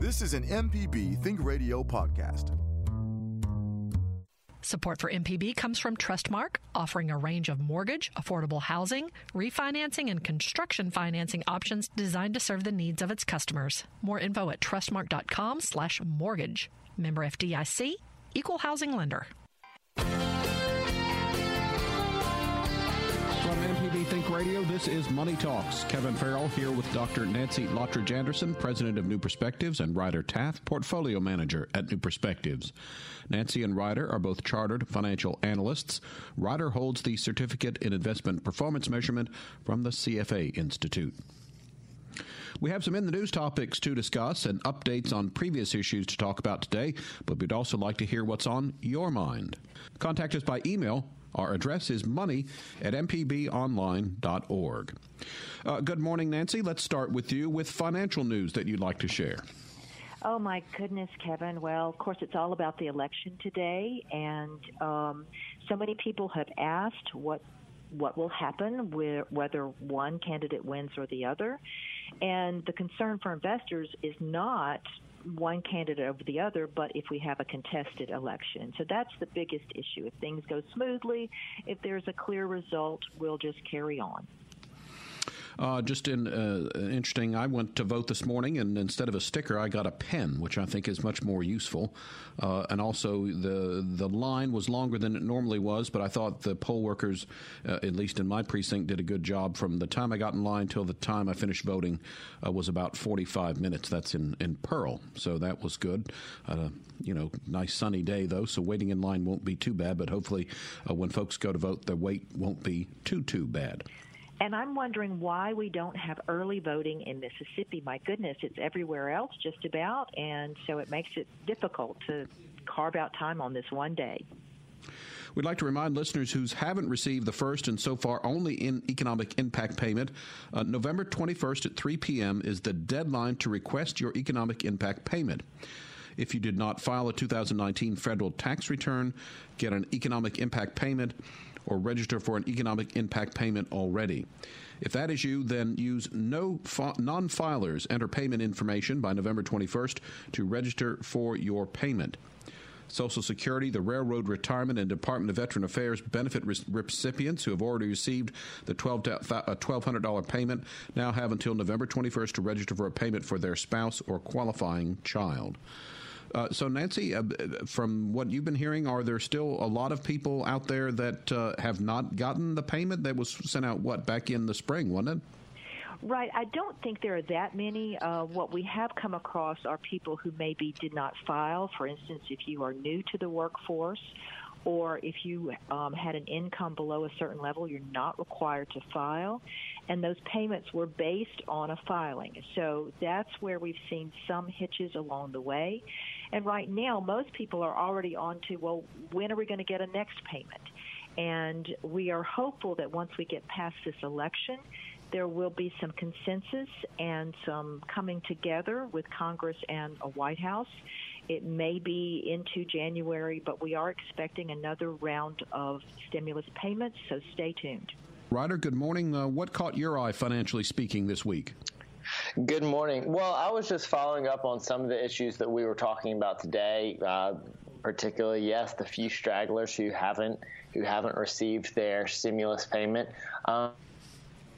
This is an MPB Think Radio podcast. Support for MPB comes from Trustmark, offering a range of mortgage, affordable housing, refinancing, and construction financing options designed to serve the needs of its customers. More info at trustmark.com/mortgage. Member FDIC, equal housing lender. MPB Think Radio, this is Money Talks. Kevin Farrell here with Dr. Nancy Lottridge Anderson, President of New Perspectives, and Ryder Taff, Portfolio Manager at New Perspectives. Nancy and Ryder are both chartered financial analysts. Ryder holds the Certificate in Investment Performance Measurement from the CFA Institute. We have some in the news topics to discuss and updates on previous issues to talk about today, but we'd also like to hear what's on your mind. Contact us by email our address is money at mpbonline.org. Uh, good morning, Nancy. Let's start with you with financial news that you'd like to share. Oh my goodness, Kevin. Well, of course, it's all about the election today, and um, so many people have asked what what will happen with whether one candidate wins or the other. And the concern for investors is not one candidate over the other, but if we have a contested election. So that's the biggest issue. If things go smoothly, if there's a clear result, we'll just carry on. Uh, just in uh, interesting, I went to vote this morning, and instead of a sticker, I got a pen, which I think is much more useful. Uh, and also, the the line was longer than it normally was, but I thought the poll workers, uh, at least in my precinct, did a good job. From the time I got in line till the time I finished voting uh, was about 45 minutes. That's in in Pearl, so that was good. you know, nice sunny day though, so waiting in line won't be too bad. But hopefully, uh, when folks go to vote, the wait won't be too too bad. And I'm wondering why we don't have early voting in Mississippi. My goodness, it's everywhere else just about, and so it makes it difficult to carve out time on this one day. We'd like to remind listeners who haven't received the first and so far only in economic impact payment, uh, November 21st at 3 p.m. is the deadline to request your economic impact payment. If you did not file a 2019 federal tax return, get an economic impact payment, or register for an economic impact payment already. If that is you, then use no non filers enter payment information by November 21st to register for your payment. Social Security, the Railroad Retirement, and Department of Veteran Affairs benefit recipients who have already received the $1,200 uh, payment now have until November 21st to register for a payment for their spouse or qualifying child. Uh, so, Nancy, uh, from what you've been hearing, are there still a lot of people out there that uh, have not gotten the payment that was sent out, what, back in the spring, wasn't it? Right. I don't think there are that many. Uh, what we have come across are people who maybe did not file. For instance, if you are new to the workforce or if you um, had an income below a certain level, you're not required to file. And those payments were based on a filing. So that's where we've seen some hitches along the way. And right now, most people are already on to, well, when are we going to get a next payment? And we are hopeful that once we get past this election, there will be some consensus and some coming together with Congress and a White House. It may be into January, but we are expecting another round of stimulus payments, so stay tuned. Ryder, good morning. Uh, what caught your eye financially speaking this week? Good morning. Well, I was just following up on some of the issues that we were talking about today. Uh, particularly, yes, the few stragglers who haven't who haven't received their stimulus payment. Um,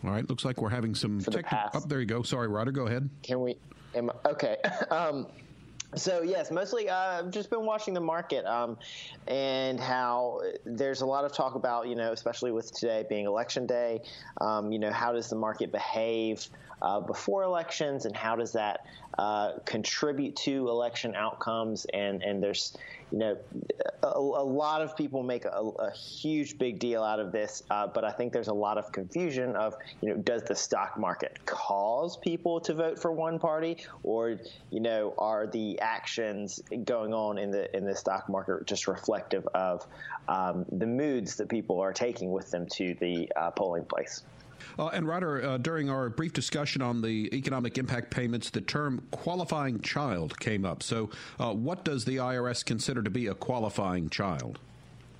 All right, looks like we're having some technical. Up oh, there you go. Sorry, Ryder, go ahead. Can we? Am, okay. um, so yes, mostly uh, I've just been watching the market um, and how there's a lot of talk about you know, especially with today being election day, um, you know, how does the market behave uh, before elections and how does that uh, contribute to election outcomes? And and there's you know, a, a lot of people make a, a, huge big deal out of this, uh, but I think there's a lot of confusion of, you know, does the stock market cause people to vote for one party, or you know, are the actions going on in the in the stock market just reflective of um, the moods that people are taking with them to the uh, polling place? Uh, and Ryder, uh, during our brief discussion on the economic impact payments, the term qualifying child came up. So, uh, what does the IRS consider to be a qualifying child?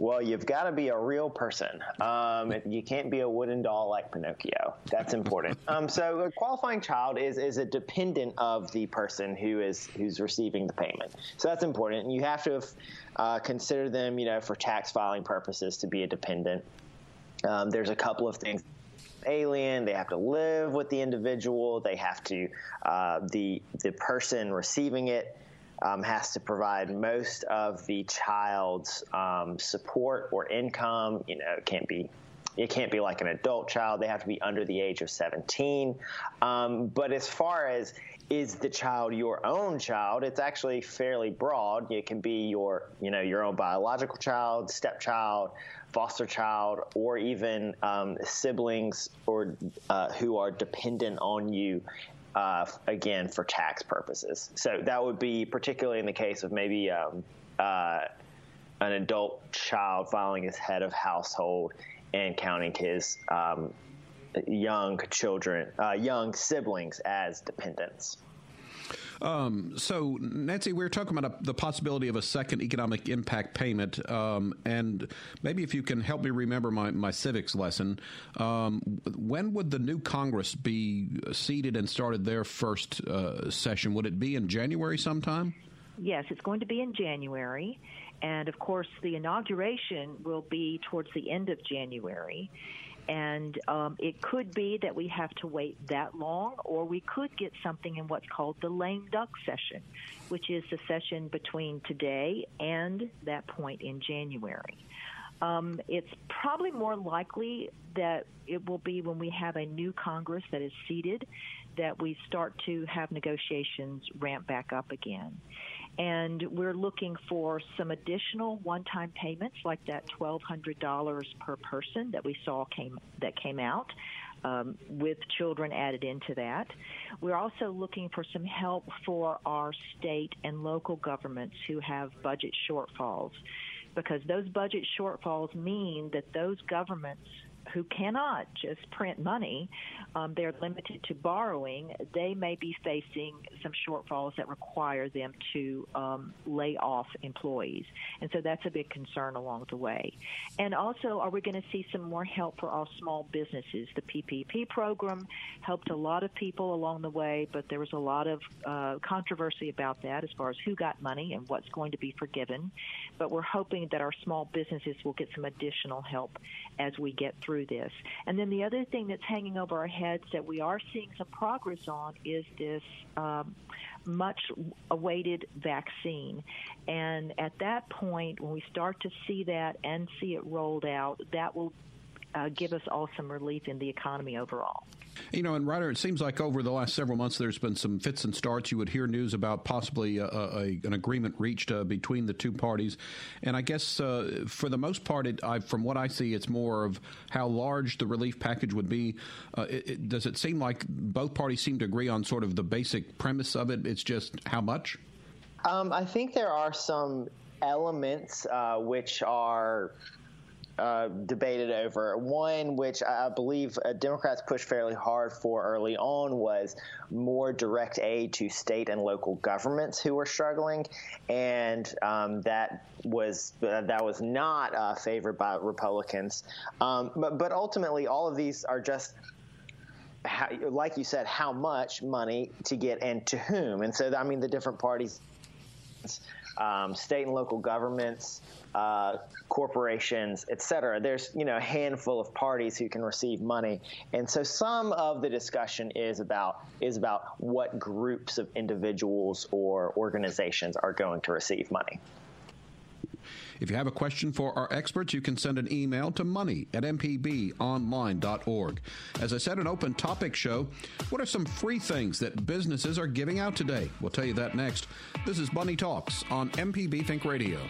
Well, you've got to be a real person. Um, you can't be a wooden doll like Pinocchio. That's important. um, so a qualifying child is is a dependent of the person who is who's receiving the payment. So that's important. And you have to uh, consider them, you know, for tax filing purposes to be a dependent. Um, there's a couple of things alien. They have to live with the individual. They have to uh, the the person receiving it um, has to provide most of the child's um, support or income. You know, it can't be it can't be like an adult child. They have to be under the age of 17. Um, but as far as is the child your own child, it's actually fairly broad. It can be your, you know, your own biological child, stepchild, foster child, or even um, siblings or uh, who are dependent on you uh, again for tax purposes. So that would be particularly in the case of maybe um, uh, an adult child filing as head of household and counting his um, young children, uh, young siblings as dependents. Um, so, Nancy, we are talking about a, the possibility of a second economic impact payment, um, and maybe if you can help me remember my, my civics lesson, um, when would the new Congress be seated and started their first uh, session? Would it be in January sometime? Yes, it's going to be in January. And of course, the inauguration will be towards the end of January. And um, it could be that we have to wait that long, or we could get something in what's called the lame duck session, which is the session between today and that point in January. Um, it's probably more likely that it will be when we have a new Congress that is seated that we start to have negotiations ramp back up again and we're looking for some additional one-time payments like that $1,200 per person that we saw came that came out. Um, with children added into that. We're also looking for some help for our state and local governments who have budget shortfalls because those budget shortfalls mean that those governments who cannot just print money, um, they're limited to borrowing, they may be facing some shortfalls that require them to um, lay off employees. And so that's a big concern along the way. And also, are we going to see some more help for our small businesses? The PPP program helped a lot of people along the way, but there was a lot of uh, controversy about that as far as who got money and what's going to be forgiven. But we're hoping that our small businesses will get some additional help as we get through this. And then the other thing that's hanging over our heads that we are seeing some progress on is this um, much awaited vaccine. And at that point, when we start to see that and see it rolled out, that will uh, give us all some relief in the economy overall. You know, and Ryder, it seems like over the last several months, there's been some fits and starts. You would hear news about possibly a, a, an agreement reached uh, between the two parties, and I guess uh, for the most part, it, I, from what I see, it's more of how large the relief package would be. Uh, it, it, does it seem like both parties seem to agree on sort of the basic premise of it? It's just how much? Um, I think there are some elements uh, which are uh, debated over. One, which I believe uh, Democrats pushed fairly hard for early on, was more direct aid to state and local governments who were struggling, and um, that was uh, that was not uh, favored by Republicans. Um, but, but ultimately, all of these are just how, like you said, how much money to get and to whom. And so, I mean, the different parties, um, state and local governments, uh, corporations, et cetera. There's you know a handful of parties who can receive money, and so some of the discussion is about is about what groups of individuals or organizations are going to receive money. If you have a question for our experts, you can send an email to money at mpbonline.org. As I said, an open topic show. What are some free things that businesses are giving out today? We'll tell you that next. This is Money Talks on MPB Think Radio.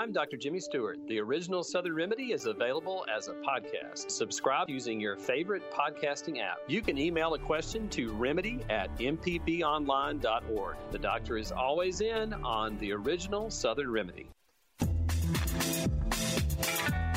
I'm Dr. Jimmy Stewart. The original Southern Remedy is available as a podcast. Subscribe using your favorite podcasting app. You can email a question to remedy at mpbonline.org. The doctor is always in on the original Southern Remedy.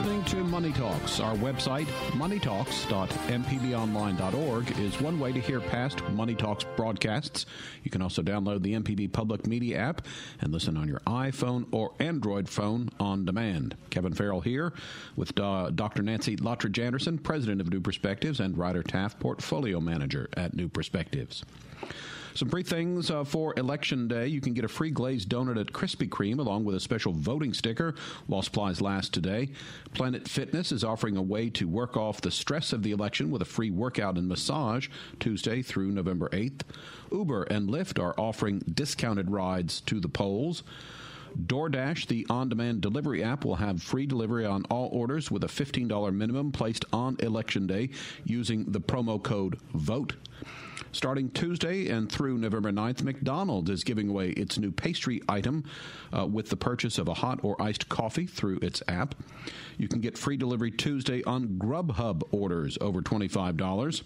Listening to Money Talks. Our website, moneytalks.mpbonline.org, is one way to hear past Money Talks broadcasts. You can also download the MPB Public Media app and listen on your iPhone or Android phone on demand. Kevin Farrell here with uh, Dr. Nancy Lottridge Anderson, President of New Perspectives, and Ryder Taft, Portfolio Manager at New Perspectives. Some free things uh, for Election Day. You can get a free glazed donut at Krispy Kreme along with a special voting sticker while supplies last today. Planet Fitness is offering a way to work off the stress of the election with a free workout and massage Tuesday through November 8th. Uber and Lyft are offering discounted rides to the polls. DoorDash, the on demand delivery app, will have free delivery on all orders with a $15 minimum placed on Election Day using the promo code VOTE. Starting Tuesday and through November 9th, McDonald's is giving away its new pastry item uh, with the purchase of a hot or iced coffee through its app. You can get free delivery Tuesday on Grubhub orders over $25.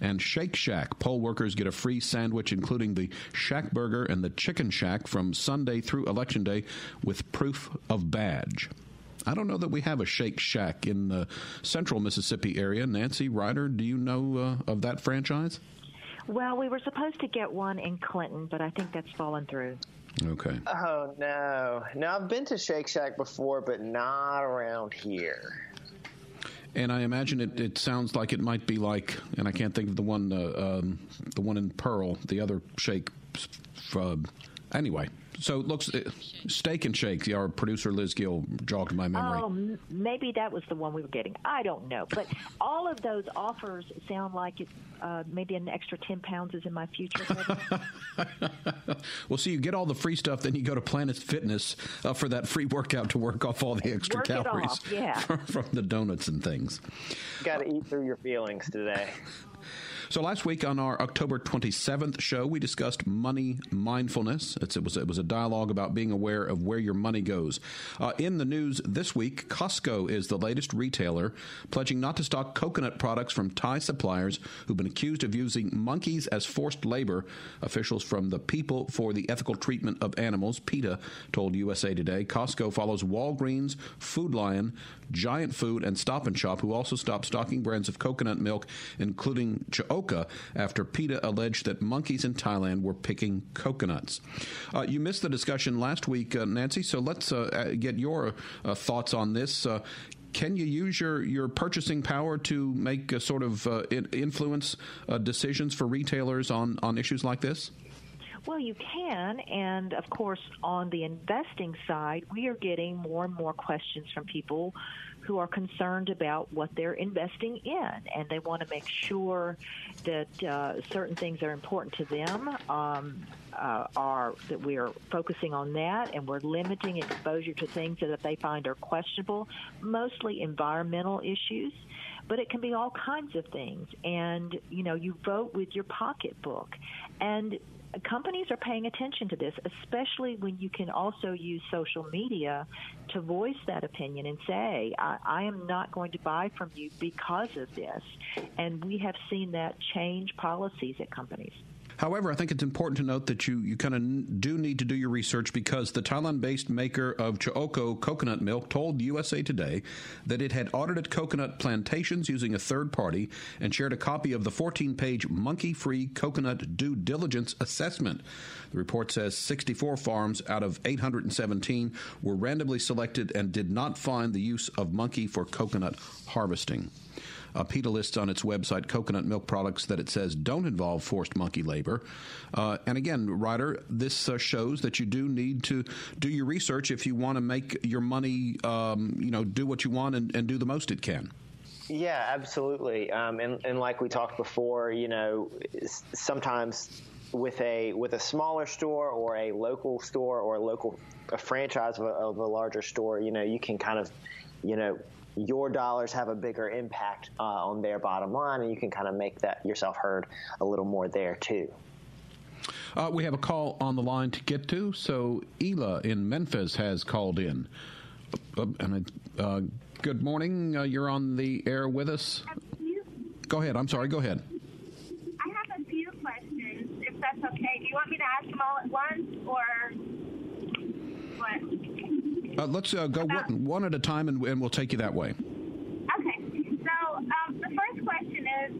And Shake Shack, poll workers get a free sandwich, including the Shack Burger and the Chicken Shack from Sunday through Election Day with proof of badge. I don't know that we have a Shake Shack in the central Mississippi area. Nancy Ryder, do you know uh, of that franchise? Well, we were supposed to get one in Clinton, but I think that's fallen through. Okay. Oh no, no! I've been to Shake Shack before, but not around here. And I imagine it, it sounds like it might be like, and I can't think of the one, uh, um, the one in Pearl, the other shake. Uh, anyway, so it looks uh, steak and shake. Our producer Liz Gill jogged my memory. Oh, maybe that was the one we were getting. I don't know, but all of those offers sound like it. Uh, maybe an extra ten pounds is in my future. well, see, you get all the free stuff, then you go to Planet Fitness uh, for that free workout to work off all the extra work calories yeah. from, from the donuts and things. Got to eat through your feelings today. So last week on our October 27th show, we discussed money mindfulness. It's, it was it was a dialogue about being aware of where your money goes. Uh, in the news this week, Costco is the latest retailer pledging not to stock coconut products from Thai suppliers who've been accused of using monkeys as forced labor. Officials from the People for the Ethical Treatment of Animals (PETA) told USA Today. Costco follows Walgreens, Food Lion, Giant Food, and Stop and Shop, who also stopped stocking brands of coconut milk, including After PETA alleged that monkeys in Thailand were picking coconuts. Uh, you missed the discussion last week, uh, Nancy, so let's uh, get your uh, thoughts on this uh, can you use your, your purchasing power to make sort of uh, influence uh, decisions for retailers on, on issues like this? Well, you can, and of course, on the investing side, we are getting more and more questions from people who are concerned about what they're investing in, and they want to make sure that uh, certain things are important to them. Um, uh, are that we are focusing on that, and we're limiting exposure to things that they find are questionable, mostly environmental issues but it can be all kinds of things. And, you know, you vote with your pocketbook. And companies are paying attention to this, especially when you can also use social media to voice that opinion and say, I, I, am not going to buy from you because of this. And we have seen that change policies at companies. However, I think it's important to note that you, you kind of do need to do your research because the Thailand based maker of Chaokoh coconut milk told USA Today that it had audited coconut plantations using a third party and shared a copy of the 14 page monkey free coconut due diligence assessment. The report says 64 farms out of 817 were randomly selected and did not find the use of monkey for coconut harvesting. Uh, PETA lists on its website coconut milk products that it says don't involve forced monkey labor. Uh, and again, Ryder, this uh, shows that you do need to do your research if you want to make your money, um, you know, do what you want and, and do the most it can. Yeah, absolutely. Um, and, and like we talked before, you know, sometimes with a with a smaller store or a local store or a local a franchise of a, of a larger store, you know, you can kind of, you know, your dollars have a bigger impact uh, on their bottom line, and you can kind of make that yourself heard a little more there too. Uh, we have a call on the line to get to. So Ela in Memphis has called in. Uh, uh good morning. Uh, you're on the air with us. Go ahead. I'm sorry. Go ahead. I have a few questions, if that's okay. Do you want me to ask them all at once, or what? Uh, let's uh, go About, one, one, at a time, and, and, we'll take you that way. Okay. So um, the first question is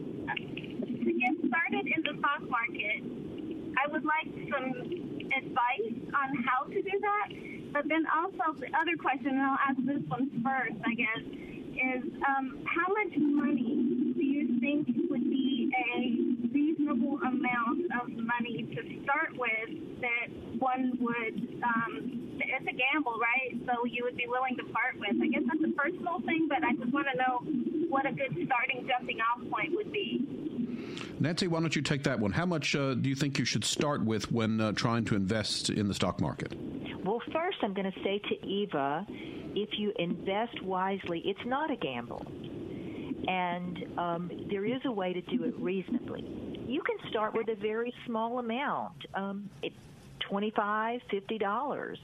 to get started in the stock market. I would like some advice on how to do that. But then also the other question, and I'll ask this one first, I guess, is um, how much money do you think would be a reasonable amount of money to start with that one would, um, it's a gamble, right? So you would be willing to part with. I guess that's a personal thing, but I just want to know what a good starting jumping off point would be. Nancy, why don't you take that one? How much uh, do you think you should start with when uh, trying to invest in the stock market? Well, first, I'm going to say to Eva if you invest wisely, it's not a gamble. And um, there is a way to do it reasonably. You can start with a very small amount, um, $25, $50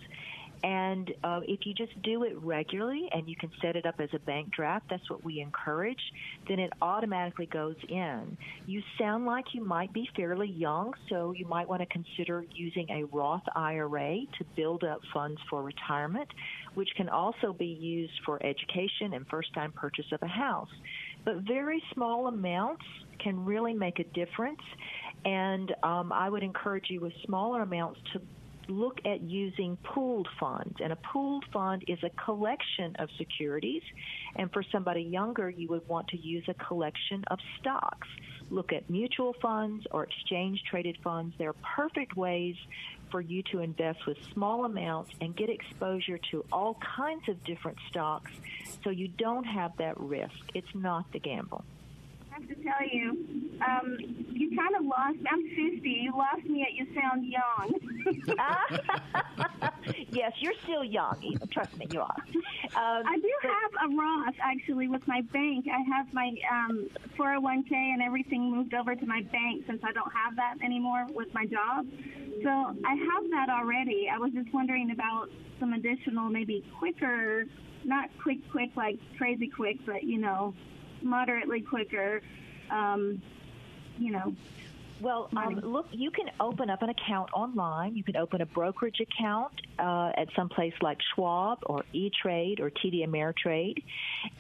and uh, if you just do it regularly and you can set it up as a bank draft, that's what we encourage, then it automatically goes in. You sound like you might be fairly young, so you might want to consider using a Roth IRA to build up funds for retirement, which can also be used for education and first time purchase of a house. But very small amounts can really make a difference. And um, I would encourage you with smaller amounts to look at using pooled funds. And a pooled fund is a collection of securities. And for somebody younger, you would want to use a collection of stocks. Look at mutual funds or exchange traded funds. They're perfect ways for you to invest with small amounts and get exposure to all kinds of different stocks so you don't have that risk. It's not the gamble have to tell you, um, you kind of lost. I'm 50. You lost me at you sound young. yes, you're still young. Trust me, you are. Um, I do but, have a Roth actually with my bank. I have my um, 401k and everything moved over to my bank since I don't have that anymore with my job. So I have that already. I was just wondering about some additional, maybe quicker, not quick, quick like crazy quick, but you know, moderately quicker. Um, you know. Well, um, look, you can open up an account online. You can open a brokerage account uh, at some place like Schwab or E Trade or TD Ameritrade.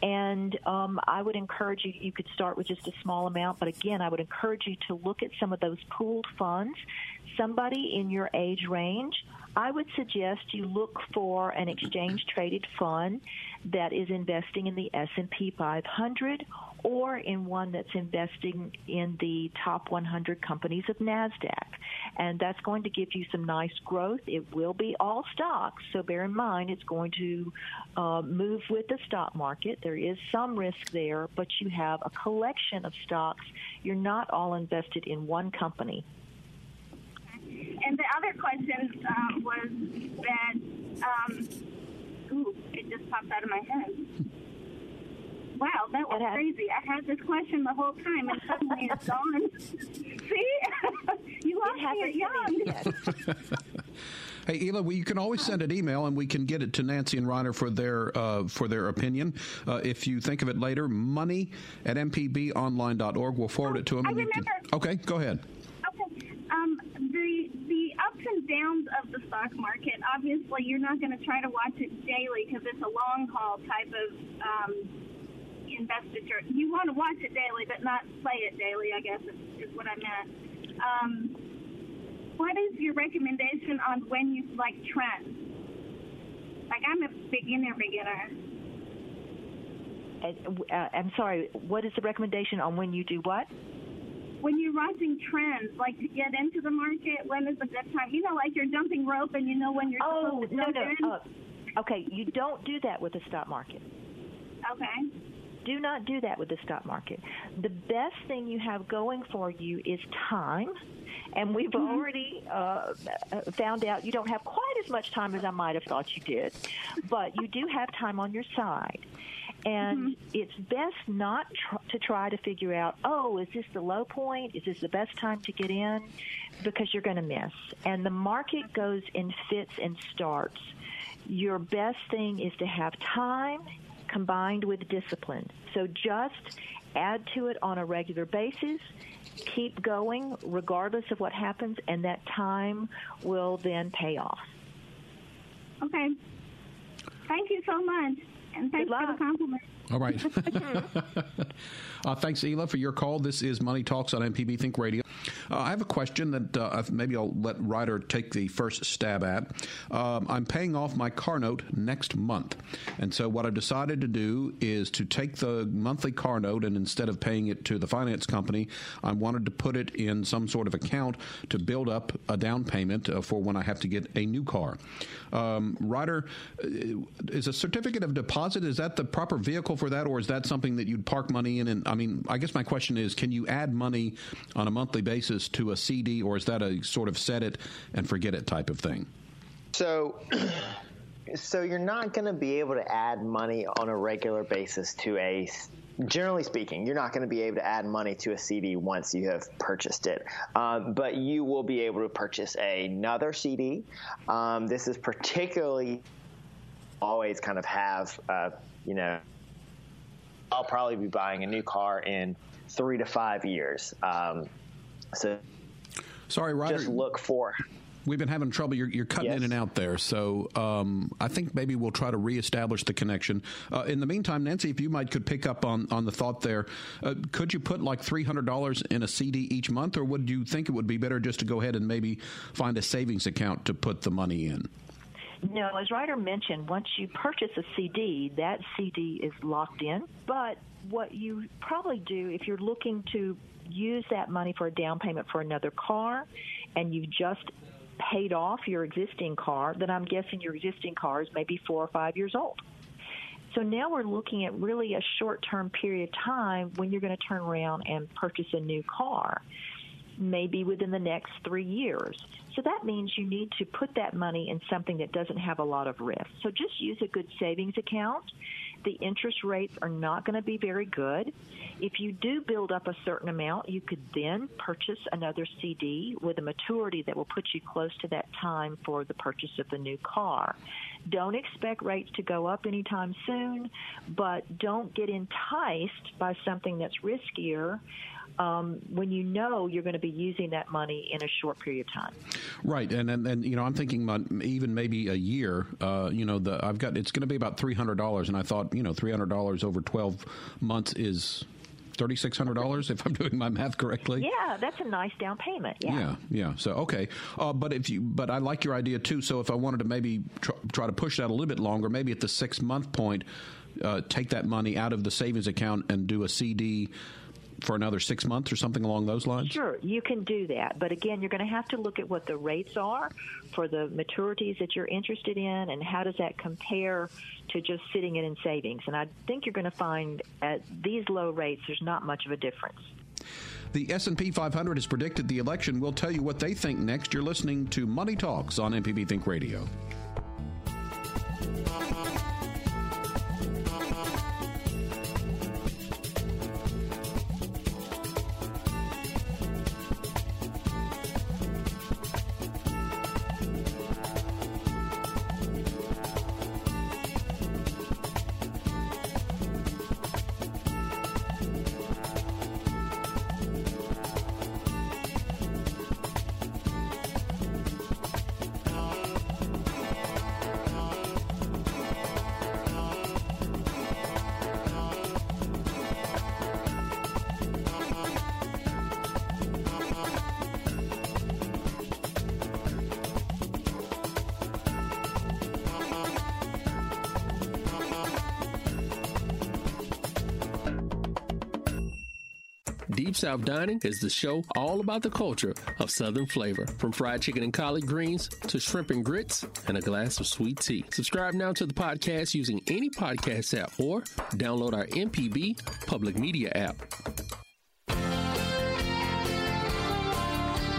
And um, I would encourage you, you could start with just a small amount, but again, I would encourage you to look at some of those pooled funds. Somebody in your age range, I would suggest you look for an exchange traded fund that is investing in the S&P 500 or in one that's investing in the top 100 companies of NASDAQ. And that's going to give you some nice growth. It will be all stocks, so bear in mind it's going to uh, move with the stock market. There is some risk there, but you have a collection of stocks. You're not all invested in one company. And the other question uh, was that um, ooh, it just popped out of my head. Wow, that was crazy. I had this question the whole time, and suddenly it's gone. See, you lost me at young. Hey, Ela, well, you can always send an email, and we can get it to Nancy and Ryder for their uh, for their opinion. Uh, if you think of it later, money at mpbonline.org. We'll forward oh, it to them. I remember. Can, okay, go ahead. Okay. Um, the the ups and downs of the stock market. Obviously, you're not going to try to watch it daily because it's a long haul type of um, investiture. You want to watch it daily, but not play it daily. I guess is, is what I meant. Um, what is your recommendation on when you like trends? Like I'm a beginner beginner. uh, I'm sorry. What is the recommendation on when you do what? When you're watching trends, like to get into the market, when is a good time? You know, like you're jumping rope and you know when you're oh, supposed to no, jump no. in. Uh, okay, you don't do that with the stock market. Okay. Do not do that with the stock market. The best thing you have going for you is time. And we've Mm-hmm. already uh, found out you don't have quite as much time as I might have thought you did, but you do have time on your side. And Mm-hmm. it's best not tr- to try to figure out, oh, is this the low point? Is this the best time to get in? Because you're going to miss. And the market goes in fits and starts. Your best thing is to have time combined with discipline. So just add to it on a regular basis. Keep going regardless of what happens, and that time will then pay off. Okay. Thank you so much. And thanks for the compliment. All right. uh, thanks, Ela, for your call. This is Money Talks on MPB Think Radio. Uh, I have a question that uh, maybe I'll let Ryder take the first stab at. Um, I'm paying off my car note next month. And so what I've decided to do is to take the monthly car note and instead of paying it to the finance company, I wanted to put it in some sort of account to build up a down payment uh, for when I have to get a new car. Um, Ryder, uh, is a certificate of deposit, is that the proper vehicle for that, or is that something that you'd park money in? And I mean, I guess my question is, can you add money on a monthly basis to a CD, or is that a sort of set it and forget it type of thing? So, so you're not going to be able to add money on a regular basis to a. Generally speaking, you're not going to be able to add money to a CD once you have purchased it, um, but you will be able to purchase another CD. Um, this is particularly always kind of have, uh, you know, I'll probably be buying a new car in three to five years. Um, so Sorry, Roger. just look for We've been having trouble. You're, you're cutting Yes. in and out there. So um, I think maybe we'll try to reestablish the connection. Uh, in the meantime, Nancy, if you might could pick up on, on the thought there, uh, could you put like $300 in a CD each month, or would you think it would be better just to go ahead and maybe find a savings account to put the money in? No, as Ryder mentioned, once you purchase a CD, that CD is locked in. But what you probably do if you're looking to use that money for a down payment for another car and you've just paid off your existing car, then I'm guessing your existing car is maybe four or five years old. So now we're looking at really a short term period of time when you're going to turn around and purchase a new car, maybe within the next three years. So that means you need to put that money in something that doesn't have a lot of risk. So just use a good savings account. The interest rates are not going to be very good. If you do build up a certain amount, you could then purchase another CD with a maturity that will put you close to that time for the purchase of the new car. Don't expect rates to go up anytime soon, but don't get enticed by something that's riskier um, when you know you're going to be using that money in a short period of time. Right, and and, and you know, I'm thinking about even maybe a year. Uh, you know, the I've got it's going to be about three hundred dollars, and I thought you know three hundred dollars over twelve months is thirty six hundred dollars if I'm doing my math correctly. Yeah, that's a nice down payment. Yeah. Yeah, yeah. So okay, uh, but if you, but I like your idea too. So if I wanted to maybe tr- try to push that a little bit longer, maybe at the six month point, uh, take that money out of the savings account and do a CD for another six months or something along those lines. Sure, you can do that. But again, you're going to have to look at what the rates are for the maturities that you're interested in and how does that compare to just sitting it in savings. And I think you're going to find at these low rates, there's not much of a difference. The S&P 500 has predicted the election. We'll tell you what they think next. You're listening to Money Talks on MPB Think Radio. Deep South Dining is the show all about the culture of Southern flavor, from fried chicken and collard greens to shrimp and grits and a glass of sweet tea. Subscribe now to the podcast using any podcast app or download our MPB public media app.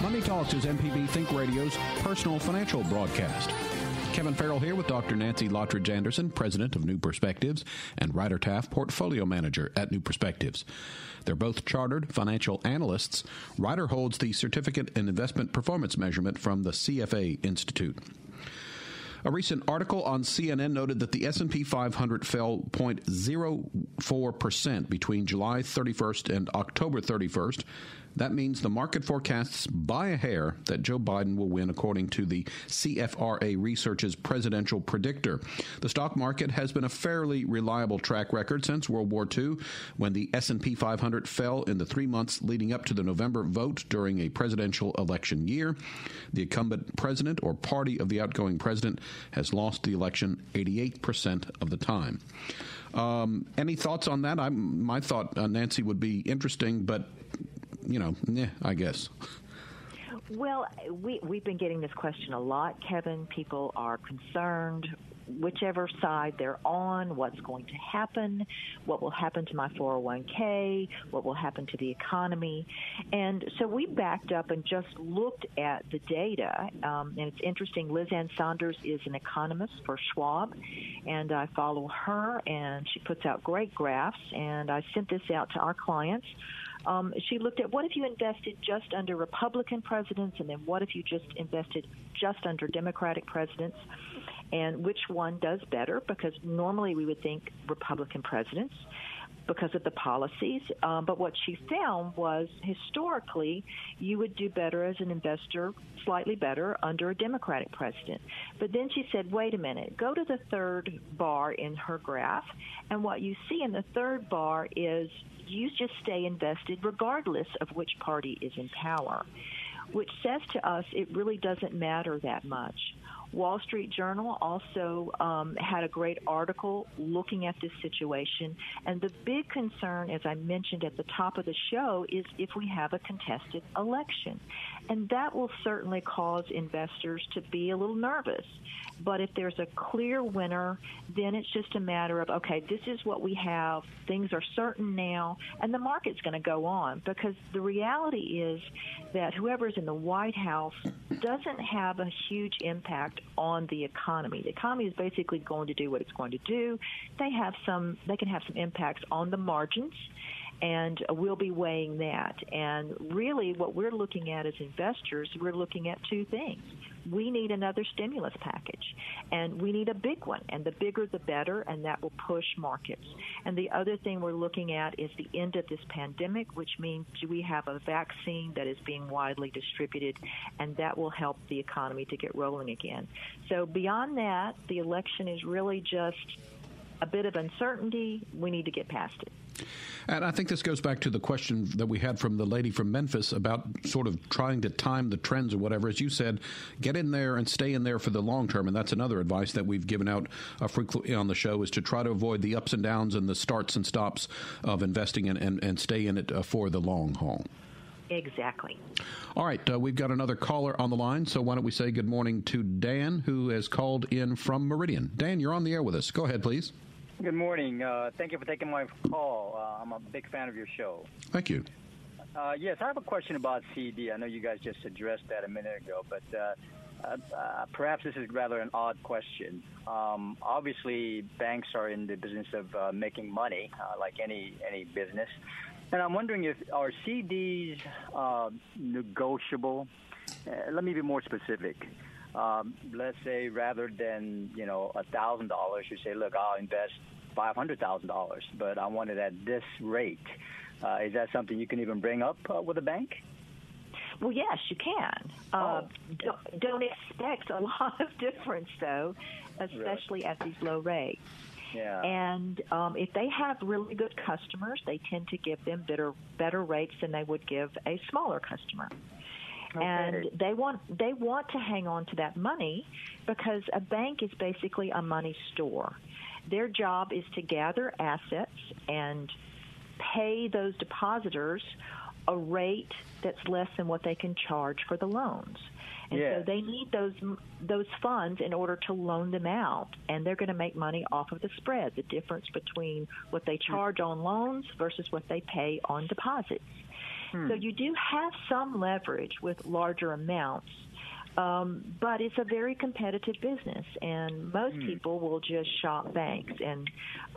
Money Talks is MPB Think Radio's personal financial broadcast. Kevin Farrell here with Dr. Nancy Lottridge Anderson, president of New Perspectives, and Ryder Taft, portfolio manager at New Perspectives. They're both chartered financial analysts. Ryder holds the Certificate in Investment Performance Measurement from the CFA Institute. A recent article on CNN noted that the S&P 500 fell 0.04% between July 31st and October 31st, that means the market forecasts by a hair that Joe Biden will win, according to the CFRA Research's presidential predictor. The stock market has been a fairly reliable track record since World War II, when the S&P 500 fell in the three months leading up to the November vote during a presidential election year. The incumbent president or party of the outgoing president has lost the election 88% of the time. Um, any thoughts on that? I, my thought, uh, Nancy, would be interesting, but you know, yeah, I guess. Well, we we've been getting this question a lot, Kevin. People are concerned whichever side they're on, what's going to happen, what will happen to my 401k, what will happen to the economy. And so we backed up and just looked at the data. Um, and it's interesting, Liz Ann Sonders is an economist for Schwab, and I follow her, and she puts out great graphs. And I sent this out to our clients um, she looked at what if you invested just under Republican presidents, and then what if you just invested just under Democratic presidents, and which one does better? Because normally we would think Republican presidents because of the policies. Um, but what she found was historically, you would do better as an investor, slightly better under a Democratic president. But then she said, wait a minute, go to the third bar in her graph, and what you see in the third bar is you just stay invested regardless of which party is in power, which says to us it really doesn't matter that much. Wall Street Journal also um, had a great article looking at this situation. And the big concern, as I mentioned at the top of the show, is if we have a contested election. And that will certainly cause investors to be a little nervous. But if there's a clear winner, then it's just a matter of, okay, this is what we have. Things are certain now, and the market's going to go on because the reality is that whoever's in the White House doesn't have a huge impact on the economy. The economy is basically going to do what it's going to do. They have some, they can have some impacts on the margins and we'll be weighing that. And really, what we're looking at as investors, we're looking at two things we need another stimulus package, and we need a big one, and the bigger the better, and that will push markets. And the other thing we're looking at is the end of this pandemic, which means do we have a vaccine that is being widely distributed, and that will help the economy to get rolling again. So beyond that, the election is really just a bit of uncertainty. We need to get past it. And I think this goes back to the question that we had from the lady from Memphis about sort of trying to time the trends or whatever. As you said, get in there and stay in there for the long term. And that's another advice that we've given out uh, frequently on the show is to try to avoid the ups and downs and the starts and stops of investing in, and, and stay in it uh, for the long haul. Exactly. All right, uh, we've got another caller on the line, so why don't we say good morning to Dan, who has called in from Meridian. Dan, you're on the air with us. Go ahead, please. Good morning. Uh, thank you for taking my call. Uh, I'm a big fan of your show. Thank you. Uh, yes, I have a question about CD. I know you guys just addressed that a minute ago, but uh, uh, uh, perhaps this is rather an odd question. Um, obviously, banks are in the business of making money, like any any business, and I'm wondering if are CDs negotiable? let me be more specific. Um, let's say rather than you know a thousand dollars, you say, look, I'll invest five hundred thousand dollars, but I want it at this rate. Uh, is that something you can even bring up uh, with a bank? Well, yes, you can. Uh, oh. Uh, don't, don't expect a lot of difference, though, especially at these low rates. Yeah. And um, if they have really good customers, they tend to give them better better rates than they would give a smaller customer. Okay. And they want they want to hang on to that money because a bank is basically a money store. Their job is to gather assets and pay those depositors a rate that's less than what they can charge for the loans. And yes. so they need those those funds in order to loan them out, and they're going to make money off of the spread, the difference between what they charge on loans versus what they pay on deposits. Hmm. So you do have some leverage with larger amounts um, but it's a very competitive business, and most mm. people will just shop banks. And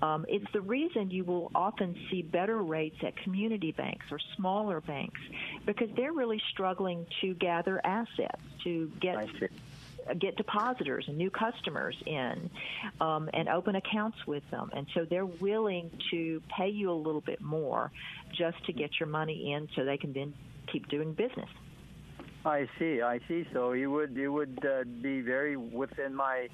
um, it's the reason you will often see better rates at community banks or smaller banks because they're really struggling to gather assets, to get get depositors and new customers in um, and open accounts with them. And so they're willing to pay you a little bit more just to get your money in so they can then keep doing business. I see. I see. So you would you would uh, be very within my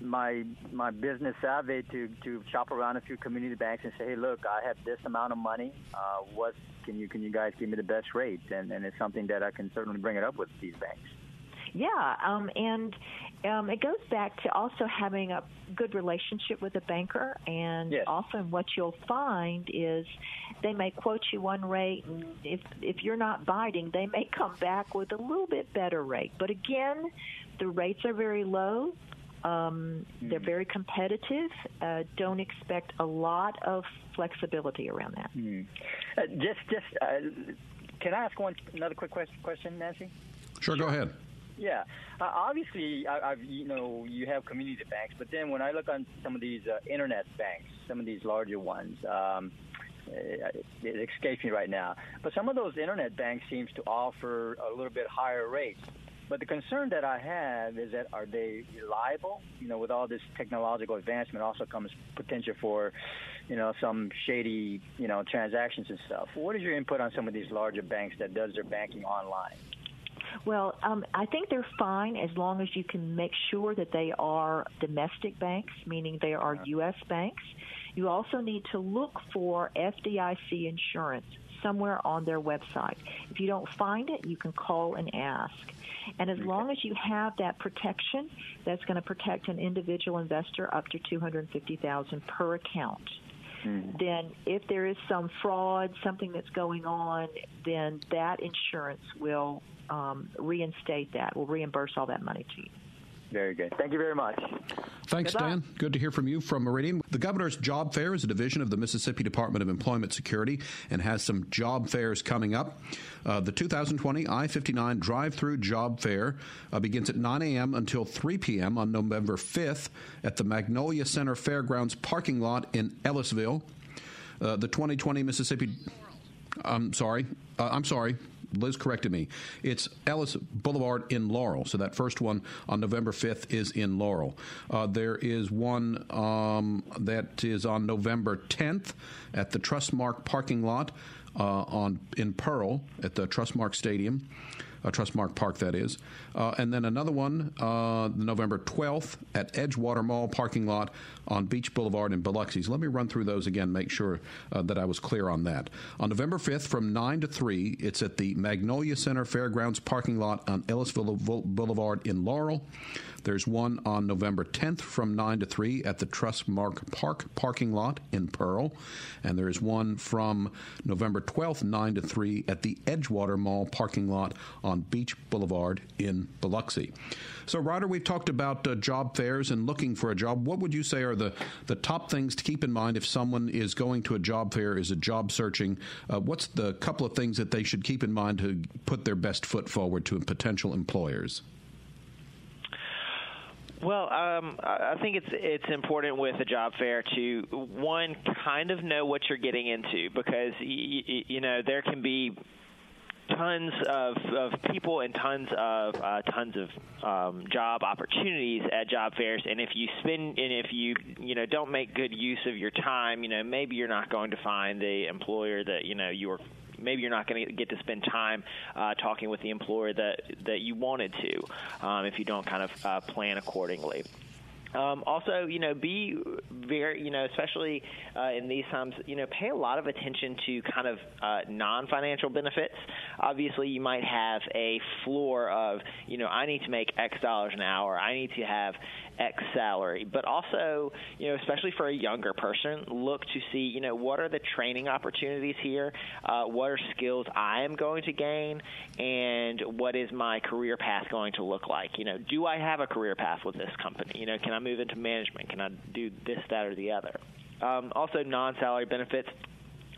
my my business savvy to to shop around a few community banks and say, hey, look, I have this amount of money. Uh, what can you can you guys give me the best rate? And and it's something that I can certainly bring it up with these banks. Yeah, um, and um, it goes back to also having a good relationship with a banker. And yes. often, what you'll find is they may quote you one rate, and if if you're not biting, they may come back with a little bit better rate. But again, the rates are very low. Um, mm-hmm. They're very competitive. Uh, don't expect a lot of flexibility around that. Mm-hmm. Uh, just, just, uh, can I ask one another quick question, Nancy? Sure, go ahead. Yeah, uh, obviously, I, I've you know you have community banks, but then when I look on some of these uh, internet banks, some of these larger ones, um, it, it escapes me right now. But some of those internet banks seems to offer a little bit higher rates. But the concern that I have is that are they reliable? You know, with all this technological advancement, also comes potential for, you know, some shady, you know, transactions and stuff. What is your input on some of these larger banks that does their banking online? Well, um, I think they're fine as long as you can make sure that they are domestic banks, meaning they are U.S. banks. You also need to look for FDIC insurance somewhere on their website. If you don't find it, you can call and ask. And as long as you have that protection, that's going to protect an individual investor up to 250,000 per account. Mm-hmm. Then, if there is some fraud, something that's going on, then that insurance will um, reinstate that. We'll reimburse all that money to you. Very good. Thank you very much. Thanks, good Dan. Good to hear from you from Meridian. The Governor's Job Fair is a division of the Mississippi Department of Employment Security and has some job fairs coming up. Uh, the 2020 I 59 drive through job fair uh, begins at 9 a.m. until 3 p.m. on November 5th at the Magnolia Center Fairgrounds parking lot in Ellisville. Uh, the 2020 Mississippi. I'm sorry. Uh, I'm sorry. Liz corrected me. It's Ellis Boulevard in Laurel. So that first one on November 5th is in Laurel. Uh, there is one um, that is on November 10th at the Trustmark parking lot uh, on in Pearl at the Trustmark Stadium uh, Trustmark Park, that is. Uh, and then another one, uh, November 12th at Edgewater Mall parking lot on Beach Boulevard in Biloxi. So let me run through those again, make sure uh, that I was clear on that. On November 5th from 9 to 3, it's at the Magnolia Center Fairgrounds parking lot on Ellisville Boulevard in Laurel. There's one on November 10th from 9 to 3 at the Trustmark Park parking lot in Pearl. And there is one from November 12th, 9 to 3 at the Edgewater Mall parking lot on Beach Boulevard in Biloxi. So, Ryder, we've talked about uh, job fairs and looking for a job. What would you say are the, the top things to keep in mind if someone is going to a job fair, is a job searching? Uh, what's the couple of things that they should keep in mind to put their best foot forward to potential employers? Well, um, I think it's it's important with a job fair to one kind of know what you're getting into because y- you know there can be tons of, of people and tons of uh, tons of um, job opportunities at job fairs. And if you spend and if you you know don't make good use of your time, you know maybe you're not going to find the employer that you know you're maybe you're not going to get to spend time uh, talking with the employer that that you wanted to um, if you don't kind of uh, plan accordingly. Um, also, you know, be very, you know, especially uh, in these times, you know, pay a lot of attention to kind of uh, non-financial benefits. Obviously, you might have a floor of, you know, I need to make X dollars an hour. I need to have X salary. But also, you know, especially for a younger person, look to see, you know, what are the training opportunities here? Uh, what are skills I am going to gain? And what is my career path going to look like? You know, do I have a career path with this company? You know, can I move into management? Can I do this, that, or the other? Um, also, non salary benefits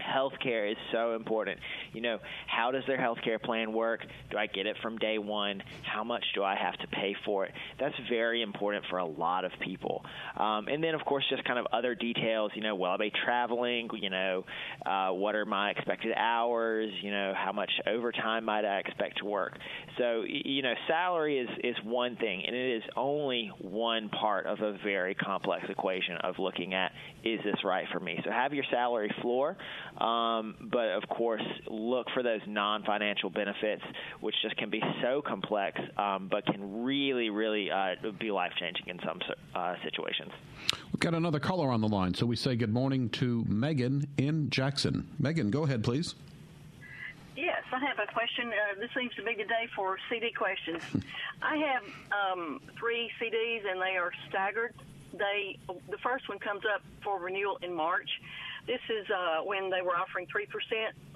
healthcare is so important. You know, how does their healthcare plan work? Do I get it from day one? How much do I have to pay for it? That's very important for a lot of people. Um, and then, of course, just kind of other details. You know, will I be traveling? You know, uh, what are my expected hours? You know, how much overtime might I expect to work? So, you know, salary is is one thing, and it is only one part of a very complex equation of looking at is this right for me. So, have your salary floor. Um, but of course, look for those non-financial benefits, which just can be so complex, um, but can really, really uh, be life-changing in some uh, situations. We've got another caller on the line, so we say good morning to Megan in Jackson. Megan, go ahead, please. Yes, I have a question. Uh, this seems to be the day for CD questions. I have um, three CDs, and they are staggered. They the first one comes up for renewal in March, this is uh, when they were offering 3%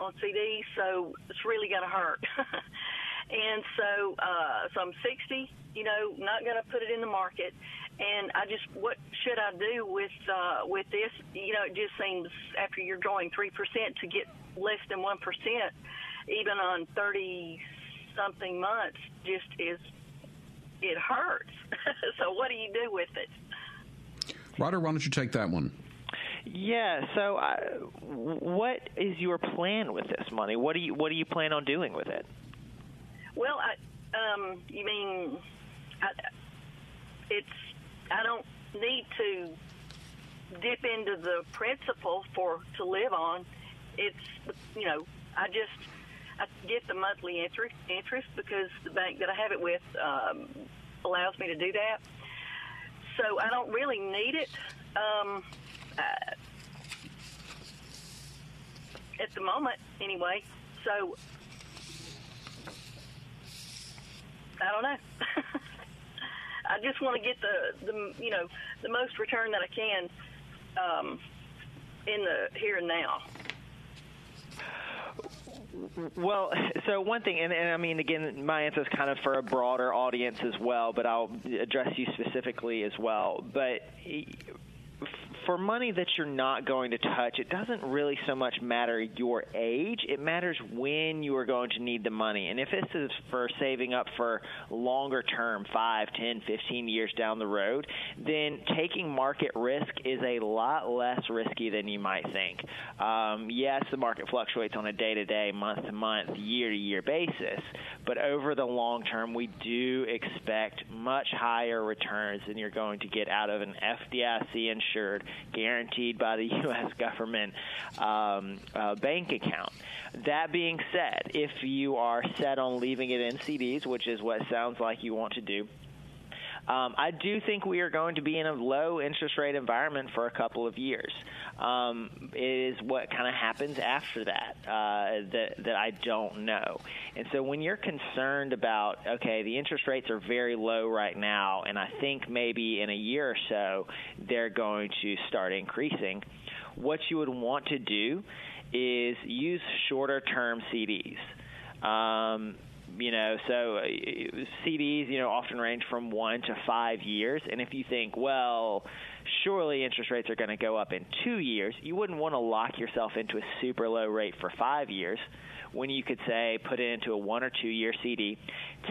on CDs, so it's really going to hurt. and so, uh, so I'm 60, you know, not going to put it in the market. And I just, what should I do with uh, with this? You know, it just seems after you're drawing three percent to get less than one percent, even on thirty something months, just is it hurts. so what do you do with it? Ryder, why don't you take that one? Yeah. So, uh, what is your plan with this money? What do you What do you plan on doing with it? Well, I, um, you mean I, it's I don't need to dip into the principal for to live on. It's you know I just I get the monthly interest interest because the bank that I have it with um, allows me to do that. So I don't really need it. Um, uh, at the moment, anyway. So I don't know. I just want to get the, the you know the most return that I can um, in the here and now. Well, so one thing, and, and, I mean, again, my answer is kind of for a broader audience as well, but I'll address you specifically as well. But for money that you're not going to touch, it doesn't really so much matter your age. It matters when you are going to need the money. And if this is for saving up for longer term, 5, 10, 15 years down the road, then taking market risk is a lot less risky than you might think. Um, yes, the market fluctuates on a day to day, month to month, year to year basis, but over the long term, we do expect much higher returns than you're going to get out of an FDIC insured guaranteed by the U.S. government um, uh, bank account. That being said, if you are set on leaving it in CDs, which is what sounds like you want to do, um, I do think we are going to be in a low interest rate environment for a couple of years. Um, it is what kind of happens after that uh, that that I don't know. And so when you're concerned about okay, the interest rates are very low right now, and I think maybe in a year or so they're going to start increasing. What you would want to do is use shorter term CDs. Um, you know, so uh, CDs, you know, often range from one to five years. And if you think, well, surely interest rates are going to go up in two years, you wouldn't want to lock yourself into a super low rate for five years when you could say put it into a one or two year CD,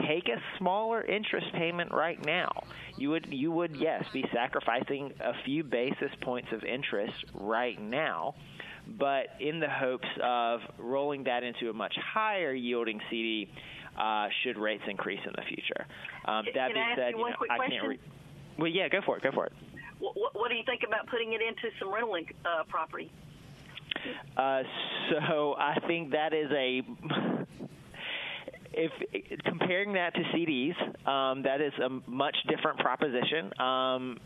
take a smaller interest payment right now. You would you would yes be sacrificing a few basis points of interest right now, but in the hopes of rolling that into a much higher yielding CD uh, should rates increase in the future. Um, that Can being said, you, know, I question? can't. Re- well, yeah, go for it. Go for it. What, what, do you think about putting it into some rental uh, property? Uh, so I think that is a. If comparing that to CDs, um, that is a much different proposition. Um,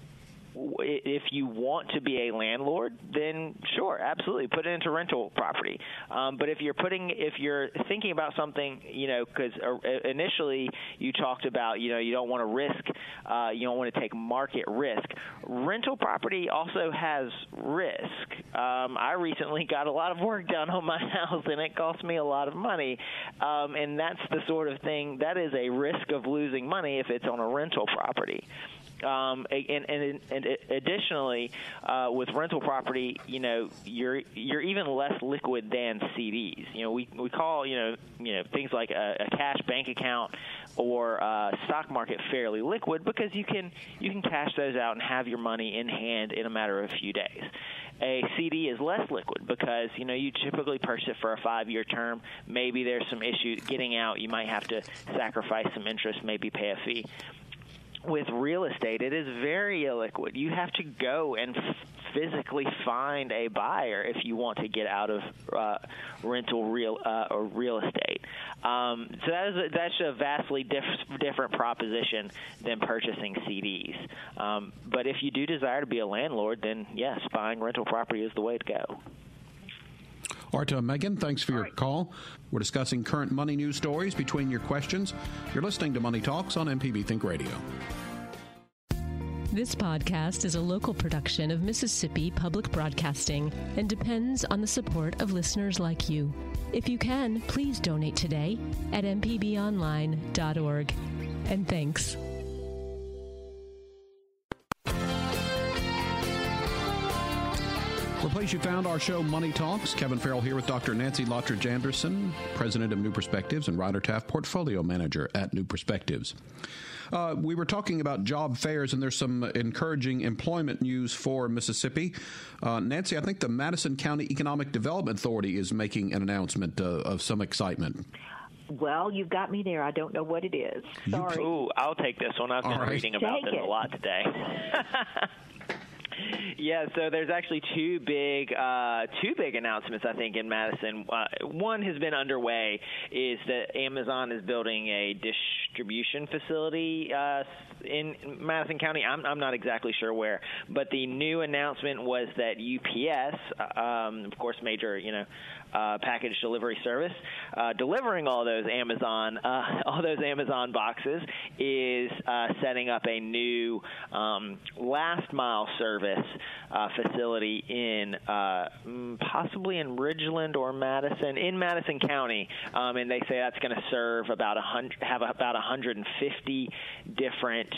if you want to be a landlord, then sure, absolutely, put it into rental property. Um, but if you're putting, if you're thinking about something, you know, because uh, initially you talked about, you know, you don't want to risk, uh, you don't want to take market risk. Rental property also has risk. Um, I recently got a lot of work done on my house, and it cost me a lot of money. Um, and that's the sort of thing that is a risk of losing money if it's on a rental property. Um, and, and, and additionally, uh, with rental property, you know, you're you're even less liquid than CDs. You know, we we call you know you know things like a, a cash bank account or uh, stock market fairly liquid because you can you can cash those out and have your money in hand in a matter of a few days. A CD is less liquid because you know you typically purchase it for a five-year term. Maybe there's some issue getting out. You might have to sacrifice some interest, maybe pay a fee with real estate, it is very illiquid. You have to go and physically find a buyer if you want to get out of uh, rental real uh, or real estate. Um, so that is a, that's a vastly diff- different proposition than purchasing CDs. Um, but if you do desire to be a landlord, then yes, buying rental property is the way to go. All right, uh, Megan, thanks for your right. call. We're discussing current money news stories between your questions. You're listening to Money Talks on MPB Think Radio. This podcast is a local production of Mississippi Public Broadcasting and depends on the support of listeners like you. If you can, please donate today at mpbonline.org. And thanks. The place you found our show, Money Talks. Kevin Farrell here with Dr. Nancy Lottridge Anderson, President of New Perspectives, and Ryder Taft, Portfolio Manager at New Perspectives. Uh, we were talking about job fairs, and there's some encouraging employment news for Mississippi. Uh, Nancy, I think the Madison County Economic Development Authority is making an announcement uh, of some excitement. Well, you've got me there. I don't know what it is. Sorry. Ooh, I'll take this one. I've been right. reading about Take this it. a lot today. yeah, so there's actually two big uh, two big announcements I think in Madison. Uh, one has been underway is that Amazon is building a distribution facility uh, in Madison County. I'm, I'm not exactly sure where, but the new announcement was that UPS, uh, um, of course, major you know uh, package delivery service, uh, delivering all those Amazon uh, all those Amazon boxes, is uh, setting up a new um, last mile service uh, facility in mm, possibly in Ridgeland or Madison in Madison County, um, and they say that's going to serve about a hundred have about 150 different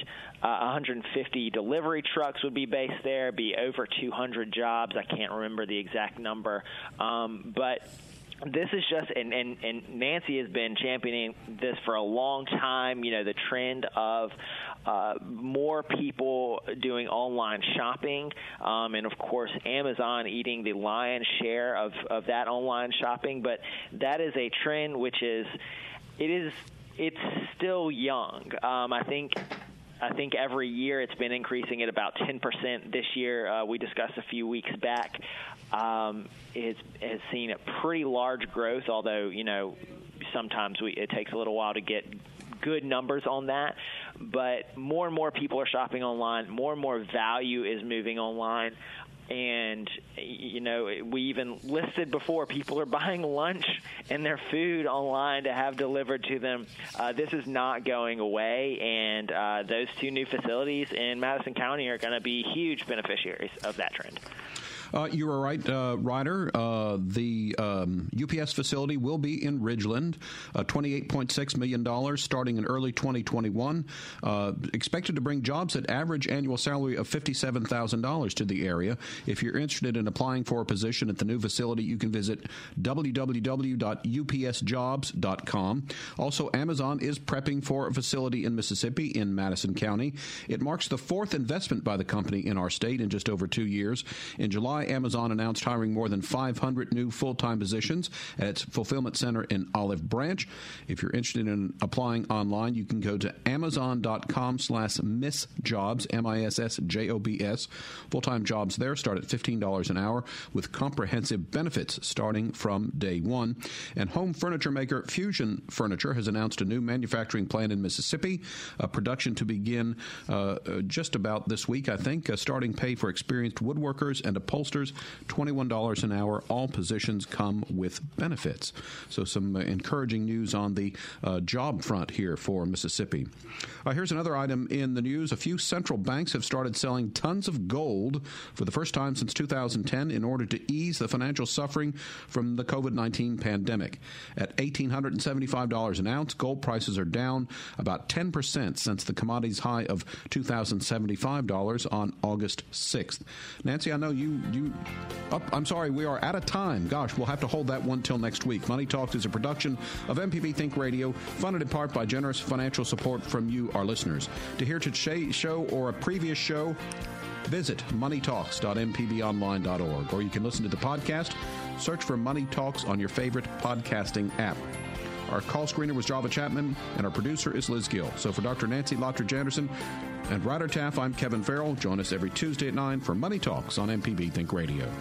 uh, 150 delivery trucks would be based there, be over 200 jobs. I can't remember the exact number, um, but this is just and, and and Nancy has been championing this for a long time. You know the trend of uh, more people doing online shopping, um, and of course Amazon eating the lion's share of of that online shopping. But that is a trend which is it is it's still young. Um, I think I think every year it's been increasing at about 10%. This year, uh, we discussed a few weeks back, um, it has seen a pretty large growth, although, you know, sometimes we, it takes a little while to get good numbers on that. But more and more people are shopping online, more and more value is moving online and you know we even listed before people are buying lunch and their food online to have delivered to them. Uh, this is not going away. And uh, those two new facilities in madison county are going to be huge beneficiaries of that trend uh, you are right, uh, Ryder. Uh, the um, UPS facility will be in Ridgeland, uh, $28.6 million starting in early 2021. Uh, expected to bring jobs at average annual salary of $57,000 to the area. If you're interested in applying for a position at the new facility, you can visit www.upsjobs.com. Also, Amazon is prepping for a facility in Mississippi in Madison County. It marks the fourth investment by the company in our state in just over two years. In July, July, Amazon announced hiring more than 500 new full time positions at its fulfillment center in Olive Branch. If you're interested in applying online, you can go to amazon.com slash missjobs, M I S S J O B S. Full time jobs there start at $15 an hour with comprehensive benefits starting from day one. And home furniture maker Fusion Furniture has announced a new manufacturing plant in Mississippi. Production to begin uh, just about this week, I think. A starting pay for experienced woodworkers and upholsters, $21 an hour. All positions come with benefits. So, some uh, encouraging news on the uh, job front here for Mississippi. Uh, here's another item in the news. A few central banks have started selling tons of gold for the first time since 2010 in order to ease the financial suffering from the COVID 19 pandemic. At $1,875 an ounce, gold prices are down about 10% since the commodity's high of $2,075 on August 6th. Nancy, I know you, you, oh, I'm sorry, we are out of time. Gosh, we'll have to hold that one till next week. Money Talks is a production of MPB Think Radio, funded in part by generous financial support from you, our listeners. To hear today's show or a previous show, visit moneytalks.mpbonline.org or you can listen to the podcast. Search for Money Talks on your favorite podcasting app. Our call screener was Java Chapman, and our producer is Liz Gill. So for Dr. Nancy Lottridge Anderson and Ryder Taff, I'm Kevin Farrell. Join us every Tuesday at 9 for Money Talks on MPB Think Radio.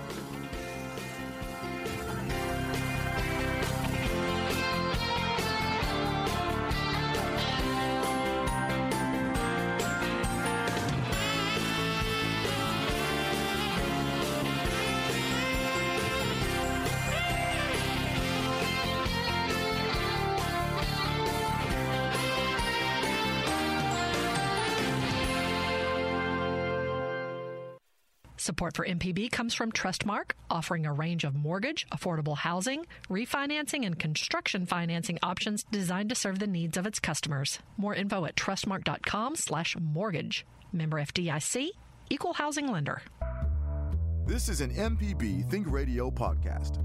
Support for MPB comes from Trustmark, offering a range of mortgage, affordable housing, refinancing, and construction financing options designed to serve the needs of its customers. More info at trustmark.com/mortgage. Member FDIC, equal housing lender. This is an MPB Think Radio podcast.